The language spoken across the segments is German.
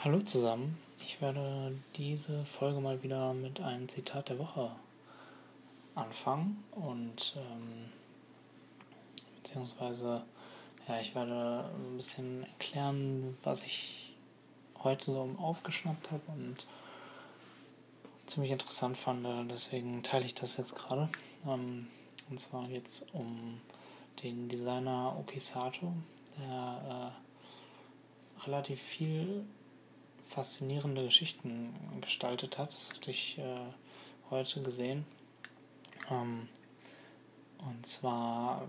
Hallo zusammen, ich werde diese Folge mal wieder mit einem Zitat der Woche anfangen und ähm, beziehungsweise ja, ich werde ein bisschen erklären, was ich heute so aufgeschnappt habe und ziemlich interessant fand. Deswegen teile ich das jetzt gerade. Ähm, und zwar geht es um den Designer Okisato, der äh, relativ viel faszinierende Geschichten gestaltet hat. Das hatte ich äh, heute gesehen. Ähm, und zwar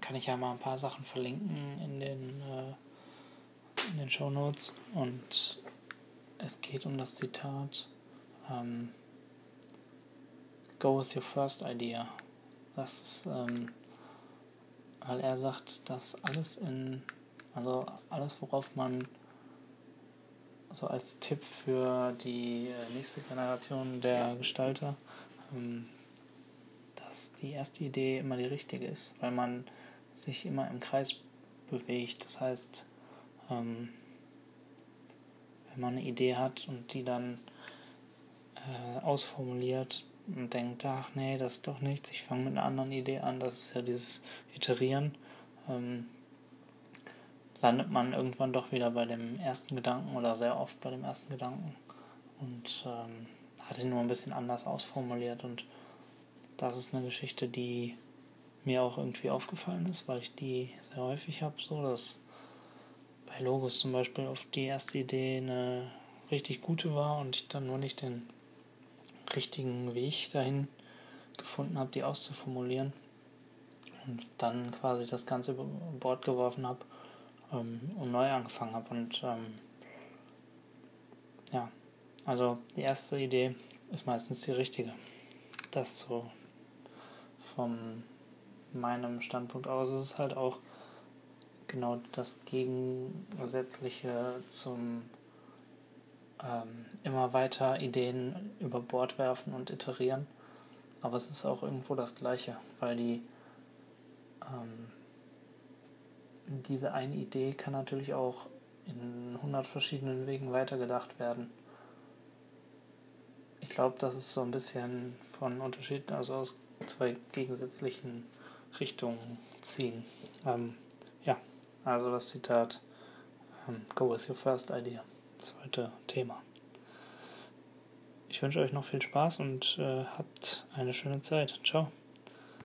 kann ich ja mal ein paar Sachen verlinken in den, äh, in den Show Notes. Und es geht um das Zitat ähm, Go with your first idea. Das ist, ähm, weil er sagt, dass alles in, also alles, worauf man so als Tipp für die äh, nächste Generation der Gestalter, ähm, dass die erste Idee immer die richtige ist, weil man sich immer im Kreis bewegt. Das heißt, ähm, wenn man eine Idee hat und die dann äh, ausformuliert und denkt, ach nee, das ist doch nichts, ich fange mit einer anderen Idee an, das ist ja dieses Iterieren, ähm, landet man irgendwann doch wieder bei dem ersten Gedanken oder sehr oft bei dem ersten Gedanken. Und ähm, hat ihn nur ein bisschen anders ausformuliert. Und das ist eine Geschichte, die mir auch irgendwie aufgefallen ist, weil ich die sehr häufig habe, so dass bei Logos zum Beispiel auf die erste Idee eine richtig gute war und ich dann nur nicht den richtigen Weg dahin gefunden habe, die auszuformulieren. Und dann quasi das Ganze über Bord geworfen habe ähm, und neu angefangen habe. Und ähm, ja, also die erste Idee ist meistens die richtige. Das so von meinem Standpunkt aus ist es halt auch genau das Gegensätzliche zum ähm, immer weiter Ideen über Bord werfen und iterieren. Aber es ist auch irgendwo das Gleiche, weil die ähm, diese eine Idee kann natürlich auch in 100 verschiedenen Wegen weitergedacht werden. Ich glaube, das ist so ein bisschen von Unterschieden, also aus zwei gegensätzlichen Richtungen ziehen. Ähm, ja, also das Zitat ähm, Go with your first idea. Zweite Thema. Ich wünsche euch noch viel Spaß und äh, habt eine schöne Zeit. Ciao.